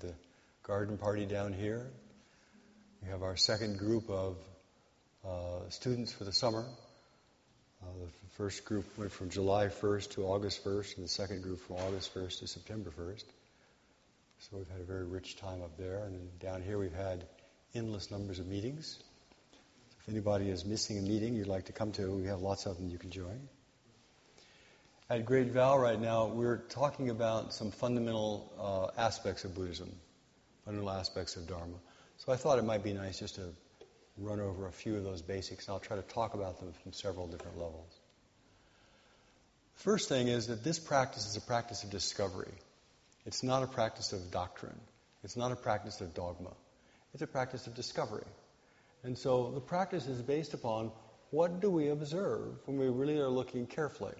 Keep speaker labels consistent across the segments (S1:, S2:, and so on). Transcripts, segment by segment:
S1: the garden party down here. We have our second group of uh, students for the summer. Uh, the first group went from July 1st to August 1st, and the second group from August 1st to September 1st. So we've had a very rich time up there. And down here we've had endless numbers of meetings. If anybody is missing a meeting you'd like to come to, we have lots of them you can join. At Great Vow right now, we're talking about some fundamental uh, aspects of Buddhism, fundamental aspects of Dharma. So I thought it might be nice just to run over a few of those basics, and I'll try to talk about them from several different levels. First thing is that this practice is a practice of discovery. It's not a practice of doctrine. It's not a practice of dogma. It's a practice of discovery. And so the practice is based upon what do we observe when we really are looking carefully?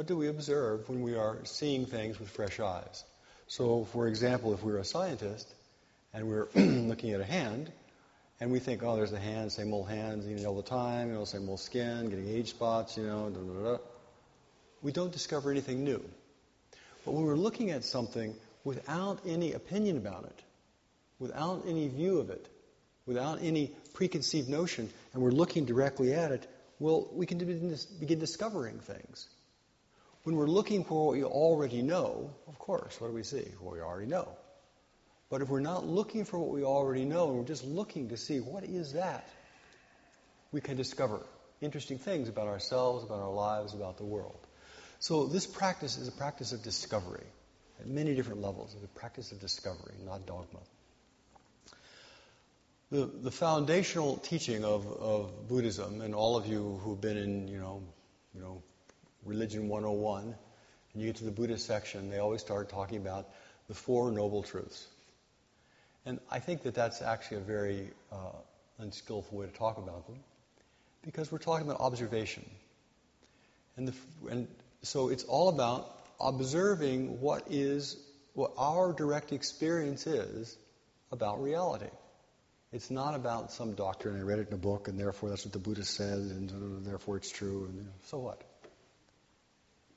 S1: What do we observe when we are seeing things with fresh eyes? So, for example, if we're a scientist and we're looking at a hand, and we think, oh, there's a hand, same old hands, eating all the time, you know, same old skin, getting age spots, you know, da, da, da. we don't discover anything new. But when we're looking at something without any opinion about it, without any view of it, without any preconceived notion, and we're looking directly at it, well, we can begin discovering things. When we're looking for what we already know, of course, what do we see? What we already know. But if we're not looking for what we already know and we're just looking to see what is that, we can discover interesting things about ourselves, about our lives, about the world. So this practice is a practice of discovery at many different levels. It's a practice of discovery, not dogma. The, the foundational teaching of, of Buddhism, and all of you who've been in, you know, you know, Religion 101, and you get to the Buddhist section, they always start talking about the Four Noble Truths. And I think that that's actually a very uh, unskillful way to talk about them because we're talking about observation. And, the, and so it's all about observing what is, what our direct experience is about reality. It's not about some doctrine. I read it in a book, and therefore that's what the Buddha said, and therefore it's true, and so what?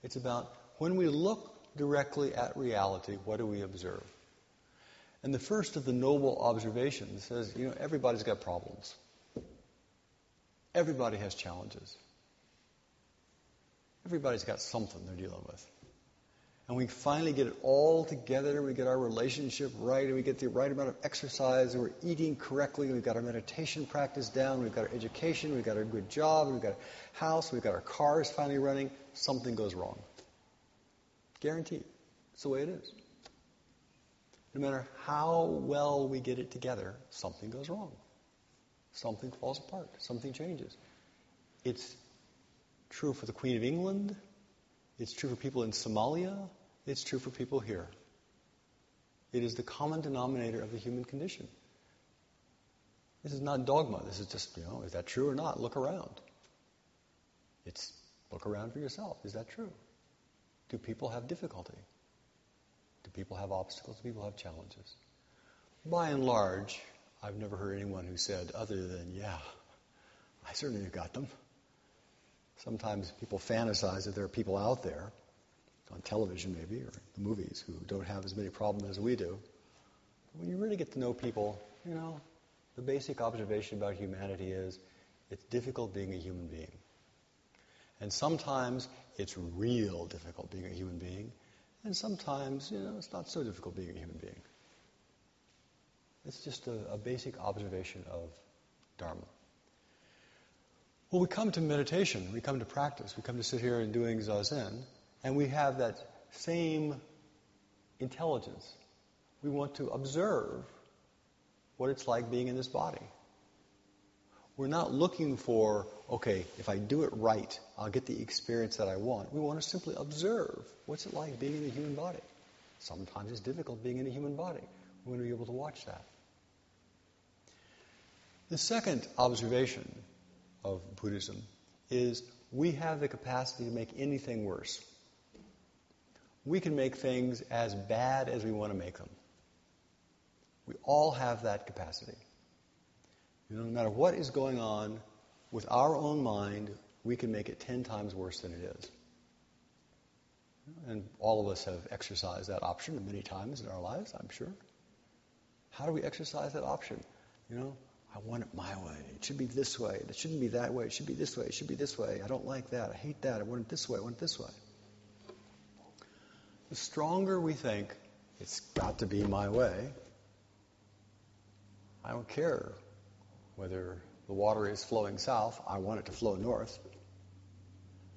S1: It's about when we look directly at reality, what do we observe? And the first of the noble observations says, you know, everybody's got problems. Everybody has challenges. Everybody's got something they're dealing with. And we finally get it all together, we get our relationship right, and we get the right amount of exercise, and we're eating correctly, we've got our meditation practice down, we've got our education, we've got our good job, we've got a house, we've got our cars finally running, something goes wrong. Guaranteed. It's the way it is. No matter how well we get it together, something goes wrong. Something falls apart. Something changes. It's true for the Queen of England. It's true for people in Somalia. It's true for people here. It is the common denominator of the human condition. This is not dogma. This is just, you know, is that true or not? Look around. It's look around for yourself. Is that true? Do people have difficulty? Do people have obstacles? Do people have challenges? By and large, I've never heard anyone who said, other than, yeah, I certainly have got them. Sometimes people fantasize that there are people out there, on television maybe, or the movies, who don't have as many problems as we do. But when you really get to know people, you know, the basic observation about humanity is it's difficult being a human being. And sometimes it's real difficult being a human being. And sometimes, you know, it's not so difficult being a human being. It's just a, a basic observation of Dharma. Well, we come to meditation, we come to practice, we come to sit here and doing zazen, and we have that same intelligence. We want to observe what it's like being in this body. We're not looking for, okay, if I do it right, I'll get the experience that I want. We want to simply observe what's it like being in a human body. Sometimes it's difficult being in a human body. We want to be able to watch that. The second observation of Buddhism is we have the capacity to make anything worse. We can make things as bad as we want to make them. We all have that capacity. You know, no matter what is going on with our own mind, we can make it ten times worse than it is. And all of us have exercised that option many times in our lives, I'm sure. How do we exercise that option? You know, I want it my way. It should be this way. It shouldn't be that way. It should be this way. It should be this way. I don't like that. I hate that. I want it this way. I want it this way. The stronger we think it's got to be my way, I don't care whether the water is flowing south, I want it to flow north.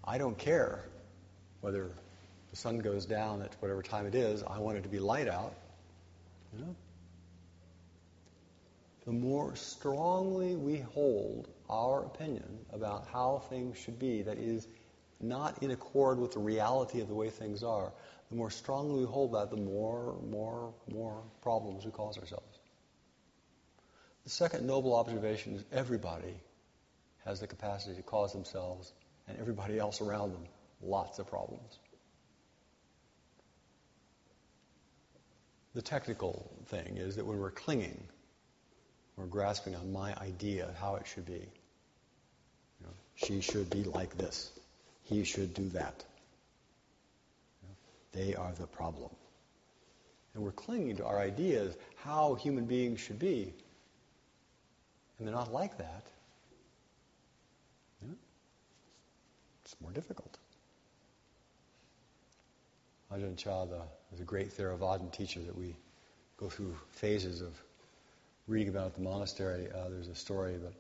S1: I don't care whether the sun goes down at whatever time it is, I want it to be light out. You know? The more strongly we hold our opinion about how things should be, that is not in accord with the reality of the way things are, the more strongly we hold that, the more, more, more problems we cause ourselves. The second noble observation is everybody has the capacity to cause themselves and everybody else around them lots of problems. The technical thing is that when we're clinging, we're grasping on my idea of how it should be. You know, she should be like this. He should do that. You know, they are the problem. And we're clinging to our ideas how human beings should be and they're not like that, you know, it's more difficult. Ajahn Chah is a great Theravada teacher that we go through phases of reading about at the monastery. Uh, there's a story about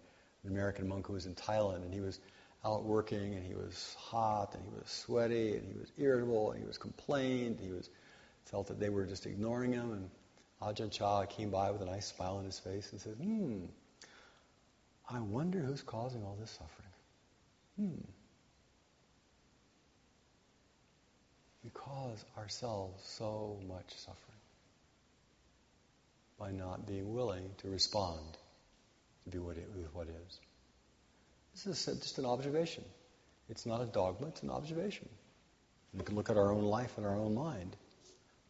S1: an American monk who was in Thailand and he was out working and he was hot and he was sweaty and he was irritable and he was complained. He was felt that they were just ignoring him and Ajahn Chah came by with a nice smile on his face and said, hmm, I wonder who's causing all this suffering. Hmm. We cause ourselves so much suffering by not being willing to respond to be what it, with what is. This is just an observation. It's not a dogma, it's an observation. we can look at our own life and our own mind.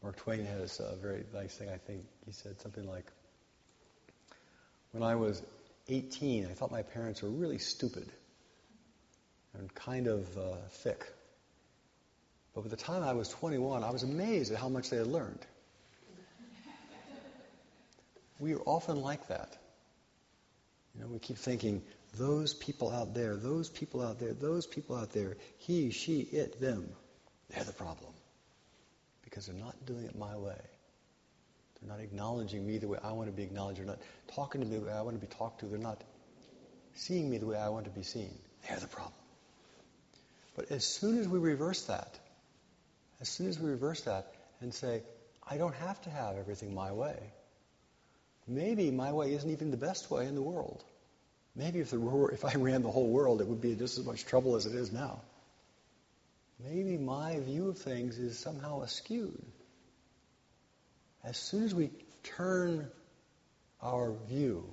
S1: Mark Twain has a very nice thing, I think. He said something like, When I was 18, I thought my parents were really stupid and kind of uh, thick. But by the time I was 21, I was amazed at how much they had learned. We are often like that. You know, we keep thinking, those people out there, those people out there, those people out there, he, she, it, them, they're the problem. Because they're not doing it my way. They're not acknowledging me the way I want to be acknowledged. They're not talking to me the way I want to be talked to. They're not seeing me the way I want to be seen. They're the problem. But as soon as we reverse that, as soon as we reverse that and say, I don't have to have everything my way. Maybe my way isn't even the best way in the world. Maybe if, the, if I ran the whole world, it would be just as much trouble as it is now. Maybe my view of things is somehow askewed as soon as we turn our view,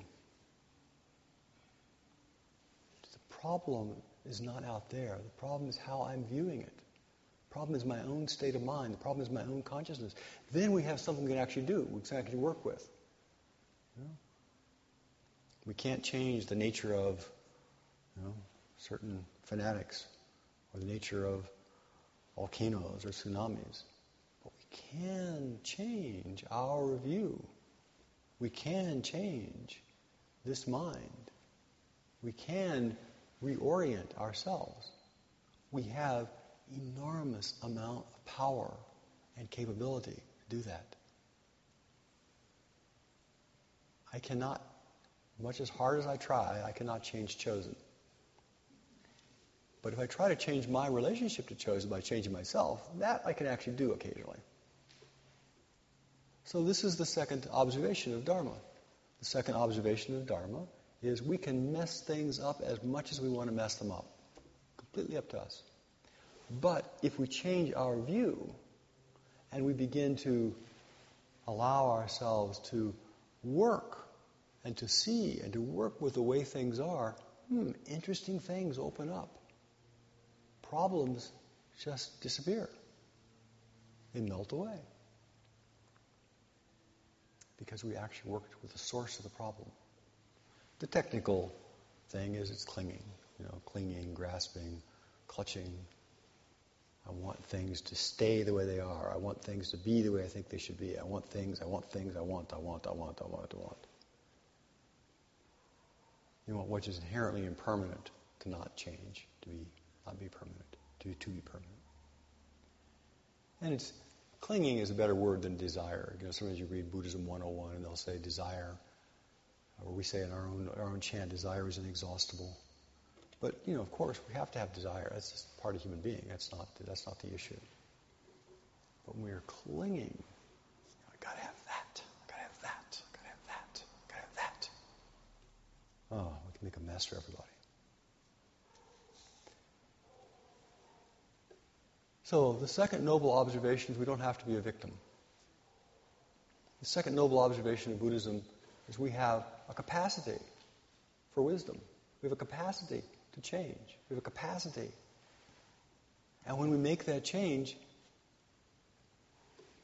S1: the problem is not out there. The problem is how I'm viewing it. The problem is my own state of mind. The problem is my own consciousness. Then we have something we can actually do, we can actually work with. You know? We can't change the nature of you know, certain fanatics or the nature of volcanoes or tsunamis But we can change our view. We can change this mind. We can reorient ourselves. We have enormous amount of power and capability to do that. I cannot, much as hard as I try, I cannot change Chozen. But if I try to change my relationship to Chozen by changing myself, that I can actually do occasionally. So this is the second observation of Dharma. The second observation of Dharma is we can mess things up as much as we want to mess them up. Completely up to us. But if we change our view and we begin to allow ourselves to work and to see and to work with the way things are, hmm, interesting things open up. Problems just disappear. They melt away because we actually worked with the source of the problem. The technical thing is it's clinging, you know, clinging, grasping, clutching. I want things to stay the way they are. I want things to be the way I think they should be. I want things, I want things, I want, I want, I want, I want, I want. You want what is inherently impermanent to not change, to be not be permanent, to, to be permanent. And it's clinging is a better word than desire. You know, sometimes you read Buddhism 101 and they'll say desire, or we say in our own our own chant, desire is inexhaustible. But you know, of course, we have to have desire. That's just part of human being. That's not that's not the issue. But when we are clinging, I gotta have that. I gotta have that. I gotta have that. I gotta have that. Oh, we can make a mess for everybody. So the second noble observation is we don't have to be a victim. The second noble observation of Buddhism is we have a capacity for wisdom. We have a capacity to change. We have a capacity. And when we make that change,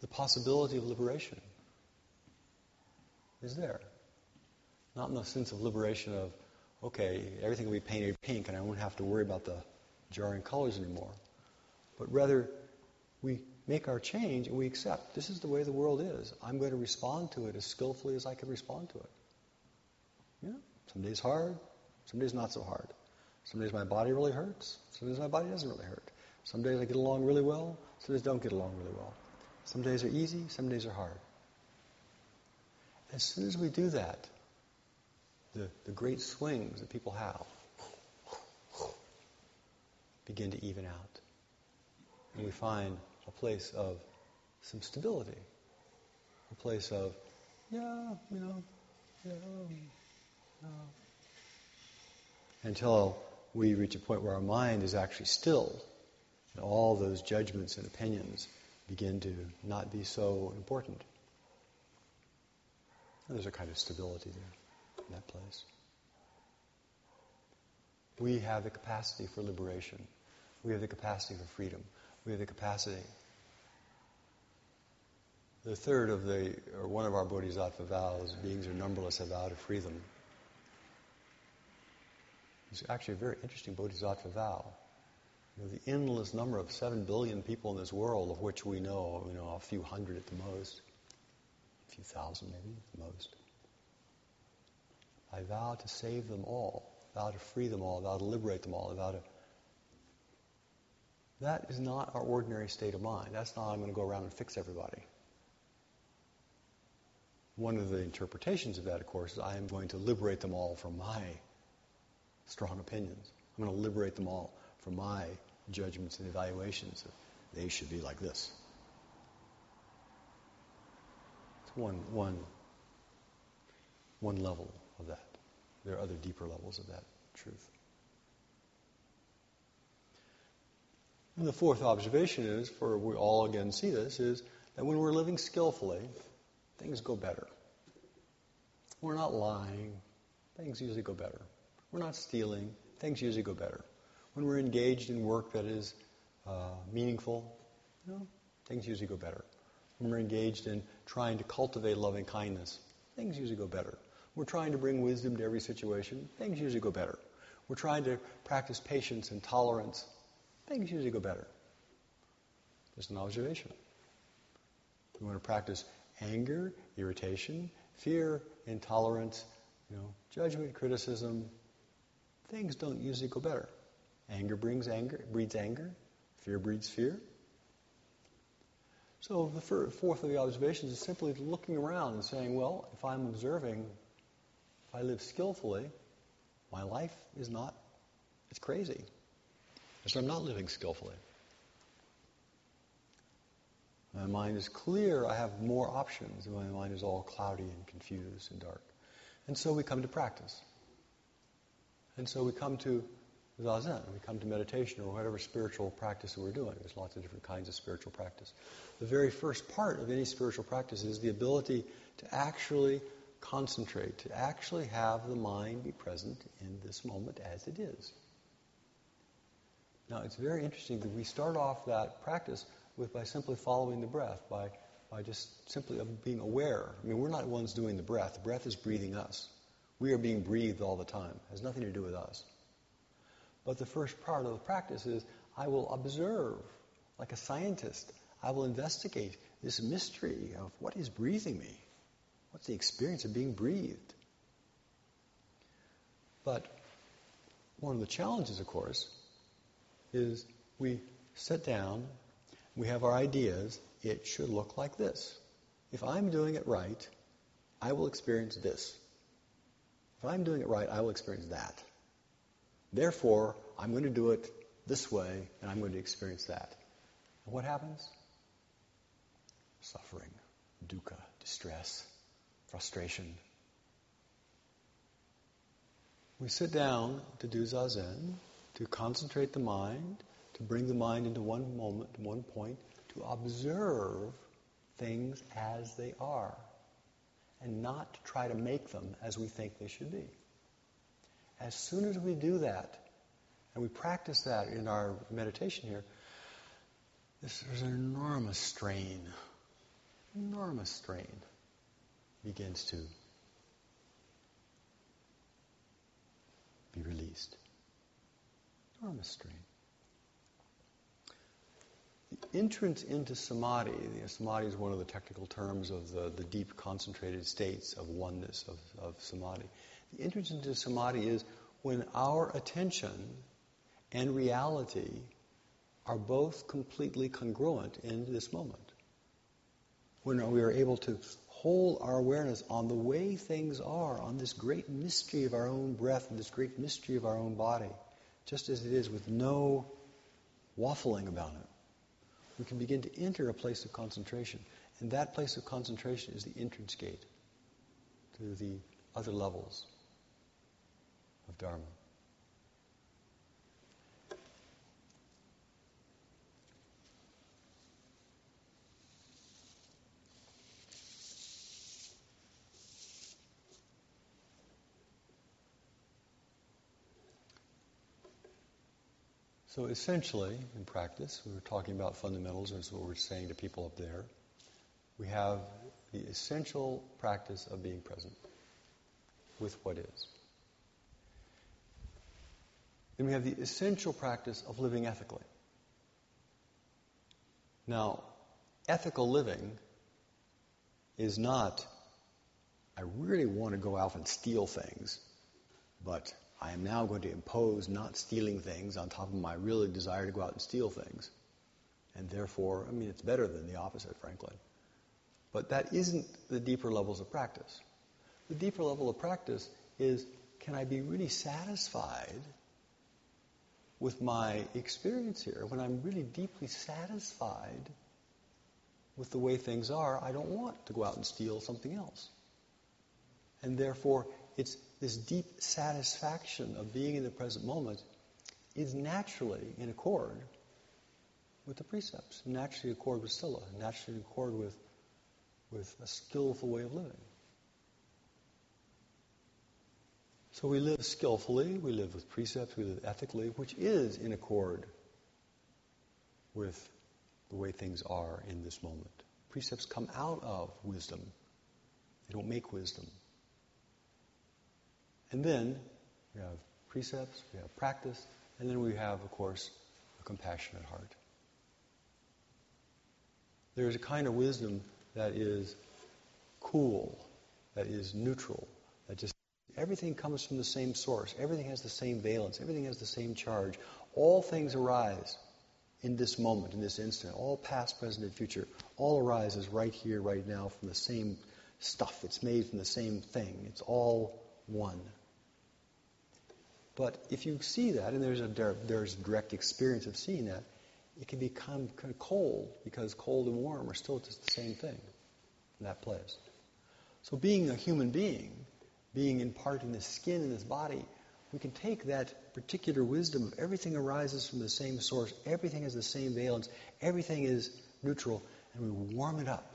S1: the possibility of liberation is there. Not in the sense of liberation of, okay, everything will be painted pink and I won't have to worry about the jarring colors anymore. But rather, we make our change and we accept this is the way the world is. I'm going to respond to it as skillfully as I can respond to it. Yeah, some days hard, some days not so hard. Some days my body really hurts. Some days my body doesn't really hurt. Some days I get along really well. Some days don't get along really well. Some days are easy. Some days are hard. As soon as we do that, the, the great swings that people have begin to even out. And we find a place of some stability. A place of, yeah, you know, yeah, no. Until we reach a point where our mind is actually still. And all those judgments and opinions begin to not be so important. And there's a kind of stability there in that place. We have the capacity for liberation. We have the capacity for freedom. We have the capacity. The third of the, or one of our bodhisattva vows, beings are numberless, have vowed to free them. It's actually a very interesting bodhisattva vow. The endless number of seven billion people in this world, of which we know, you know, a few hundred at the most, a few thousand maybe at the most. I vow to save them all, I vow to free them all, I vow to liberate them all, I vow to. That is not our ordinary state of mind. That's not I'm going to go around and fix everybody. One of the interpretations of that, of course, is I am going to liberate them all from my strong opinions. I'm going to liberate them all from my judgments and evaluations. They should be like this. It's one, one, one level of that. There are other deeper levels of that truth. And the fourth observation is, for we all again see this, is that when we're living skillfully, things go better. We're not lying, things usually go better. We're not stealing. Things usually go better. When we're engaged in work that is uh, meaningful, you know, things usually go better. When we're engaged in trying to cultivate loving kindness, things usually go better. We're trying to bring wisdom to every situation, things usually go better. We're trying to practice patience and tolerance, things usually go better. Just an observation. We want to practice anger, irritation, fear, intolerance, you know, judgment, criticism, things don't usually go better. Anger brings anger, breeds anger. Fear breeds fear. So the fourth of the observations is simply looking around and saying, well, if I'm observing, if I live skillfully, my life is not, it's crazy. And so I'm not living skillfully. My mind is clear. I have more options. My mind is all cloudy and confused and dark. And so we come to practice. And so we come to zazen, we come to meditation or whatever spiritual practice we're doing. There's lots of different kinds of spiritual practice. The very first part of any spiritual practice is the ability to actually concentrate, to actually have the mind be present in this moment as it is. Now, it's very interesting that we start off that practice with by simply following the breath, by, by just simply being aware. I mean, we're not ones doing the breath. The breath is breathing us. We are being breathed all the time. It has nothing to do with us. But the first part of the practice is I will observe like a scientist, I will investigate this mystery of what is breathing me. What's the experience of being breathed? But one of the challenges, of course, is we sit down, we have our ideas, it should look like this. If I'm doing it right, I will experience this. If I'm doing it right, I will experience that. Therefore, I'm going to do it this way, and I'm going to experience that. And what happens? Suffering, dukkha, distress, frustration. We sit down to do zazen, to concentrate the mind, to bring the mind into one moment, one point, to observe things as they are, and not to try to make them as we think they should be. As soon as we do that, and we practice that in our meditation here, this, there's an enormous strain, enormous strain begins to be released. Strain. The entrance into samadhi, the samadhi is one of the technical terms of the, the deep concentrated states of oneness, of, of samadhi. The entrance into samadhi is when our attention and reality are both completely congruent in this moment. When we are able to hold our awareness on the way things are, on this great mystery of our own breath and this great mystery of our own body, just as it is with no waffling about it, we can begin to enter a place of concentration. And that place of concentration is the entrance gate to the other levels of Dharma. So essentially, in practice, we were talking about fundamentals, and what we're saying to people up there. We have the essential practice of being present with what is. Then we have the essential practice of living ethically. Now, ethical living is not, I really want to go out and steal things, but I am now going to impose not stealing things on top of my really desire to go out and steal things. And therefore, I mean, it's better than the opposite, frankly. But that isn't the deeper levels of practice. The deeper level of practice is can I be really satisfied with my experience here? When I'm really deeply satisfied with the way things are, I don't want to go out and steal something else. And therefore, it's this deep satisfaction of being in the present moment is naturally in accord with the precepts, naturally in accord with Sila, naturally in accord with, with a skillful way of living. So we live skillfully, we live with precepts, we live ethically, which is in accord with the way things are in this moment. Precepts come out of wisdom. They don't make wisdom. And then we have precepts, we have practice, and then we have, of course, a compassionate heart. There is a kind of wisdom that is cool, that is neutral, that just everything comes from the same source, everything has the same valence, everything has the same charge. All things arise in this moment, in this instant. All past, present, and future, all arises right here, right now, from the same stuff. It's made from the same thing. It's all one. But if you see that, and there's a there's direct experience of seeing that, it can become kind of cold because cold and warm are still just the same thing in that place. So being a human being, being in part in this skin in this body, we can take that particular wisdom of everything arises from the same source, everything has the same valence, everything is neutral, and we warm it up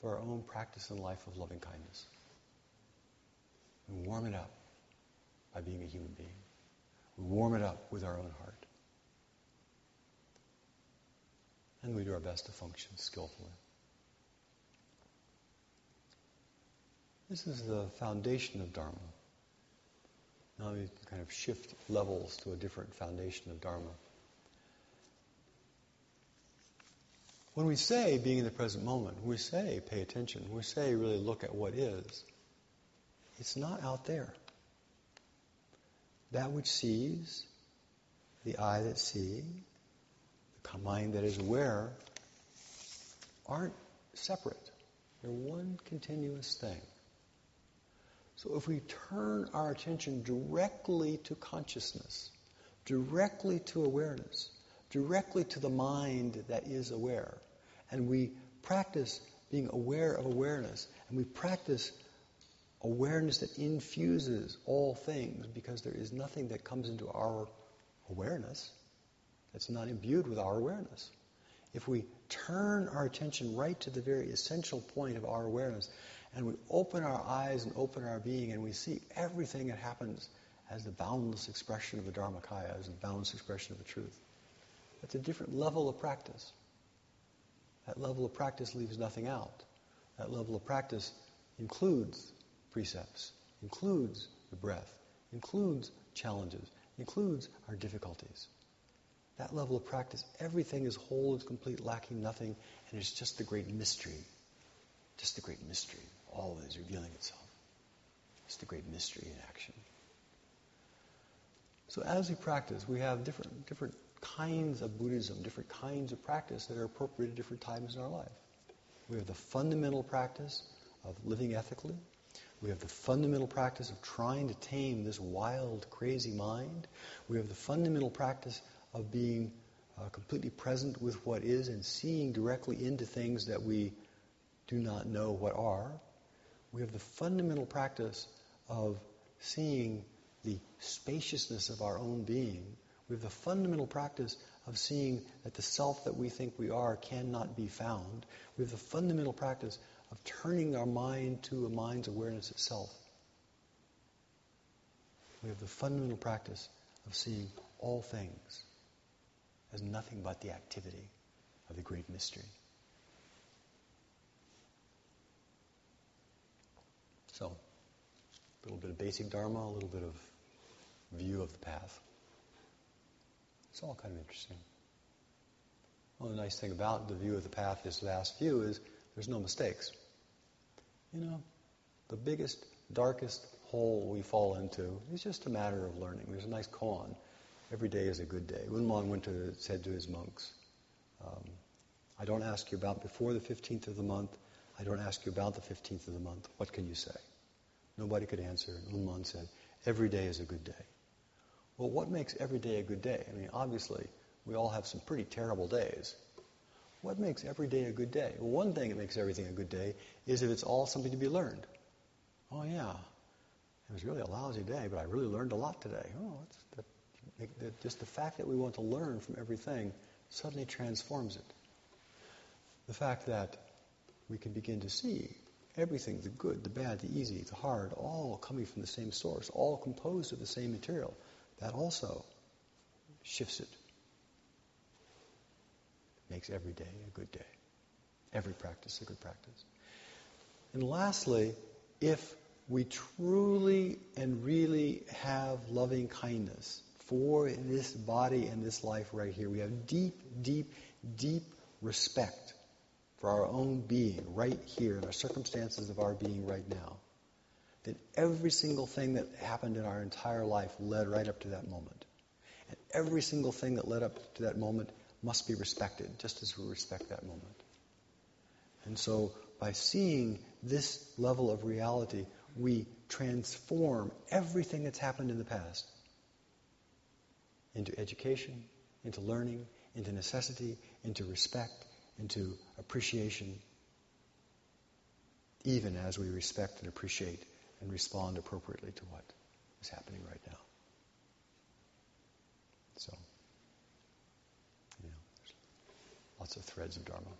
S1: for our own practice and life of loving kindness. We warm it up by being a human being. We warm it up with our own heart. And we do our best to function skillfully. This is the foundation of Dharma. Now we kind of shift levels to a different foundation of Dharma. When we say being in the present moment, we say pay attention, we say really look at what is, it's not out there. That which sees, the eye that sees, the mind that is aware, aren't separate. They're one continuous thing. So if we turn our attention directly to consciousness, directly to awareness, directly to the mind that is aware, and we practice being aware of awareness, and we practice awareness that infuses all things because there is nothing that comes into our awareness that's not imbued with our awareness. If we turn our attention right to the very essential point of our awareness and we open our eyes and open our being and we see everything that happens as the boundless expression of the Dharmakaya, as the boundless expression of the truth, that's a different level of practice. That level of practice leaves nothing out. That level of practice includes precepts, includes the breath, includes challenges, includes our difficulties. That level of practice, everything is whole, is complete, lacking nothing, and it's just the great mystery. Just the great mystery. All is revealing itself. It's the great mystery in action. So as we practice, we have different different kinds of Buddhism, different kinds of practice that are appropriate at different times in our life. We have the fundamental practice of living ethically. We have the fundamental practice of trying to tame this wild, crazy mind. We have the fundamental practice of being uh, completely present with what is and seeing directly into things that we do not know what are. We have the fundamental practice of seeing the spaciousness of our own being. We have the fundamental practice of seeing that the self that we think we are cannot be found. We have the fundamental practice of turning our mind to a mind's awareness itself. We have the fundamental practice of seeing all things as nothing but the activity of the great mystery. So, a little bit of basic Dharma, a little bit of view of the path. It's all kind of interesting. Well, the nice thing about the view of the path, this last view, is there's no mistakes. You know, the biggest, darkest hole we fall into is just a matter of learning. There's a nice koan Every day is a good day. Unmon went to, said to his monks, um, I don't ask you about before the 15th of the month. I don't ask you about the 15th of the month. What can you say? Nobody could answer. And Unmon said, every day is a good day. Well, what makes every day a good day? I mean, obviously, we all have some pretty terrible days. What makes every day a good day? Well, one thing that makes everything a good day is if it's all something to be learned. Oh, yeah. It was really a lousy day, but I really learned a lot today. Oh, just the fact that we want to learn from everything suddenly transforms it. The fact that we can begin to see everything, the good, the bad, the easy, the hard, all coming from the same source, all composed of the same material, that also shifts it. Makes every day a good day. Every practice a good practice. And lastly, if we truly and really have loving kindness, for this body and this life right here. We have deep, deep, deep respect for our own being right here in the circumstances of our being right now. That every single thing that happened in our entire life led right up to that moment. And every single thing that led up to that moment must be respected, just as we respect that moment. And so, by seeing this level of reality, we transform everything that's happened in the past into education, into learning, into necessity, into respect, into appreciation, even as we respect and appreciate and respond appropriately to what is happening right now. So, you know, lots of threads of Dharma.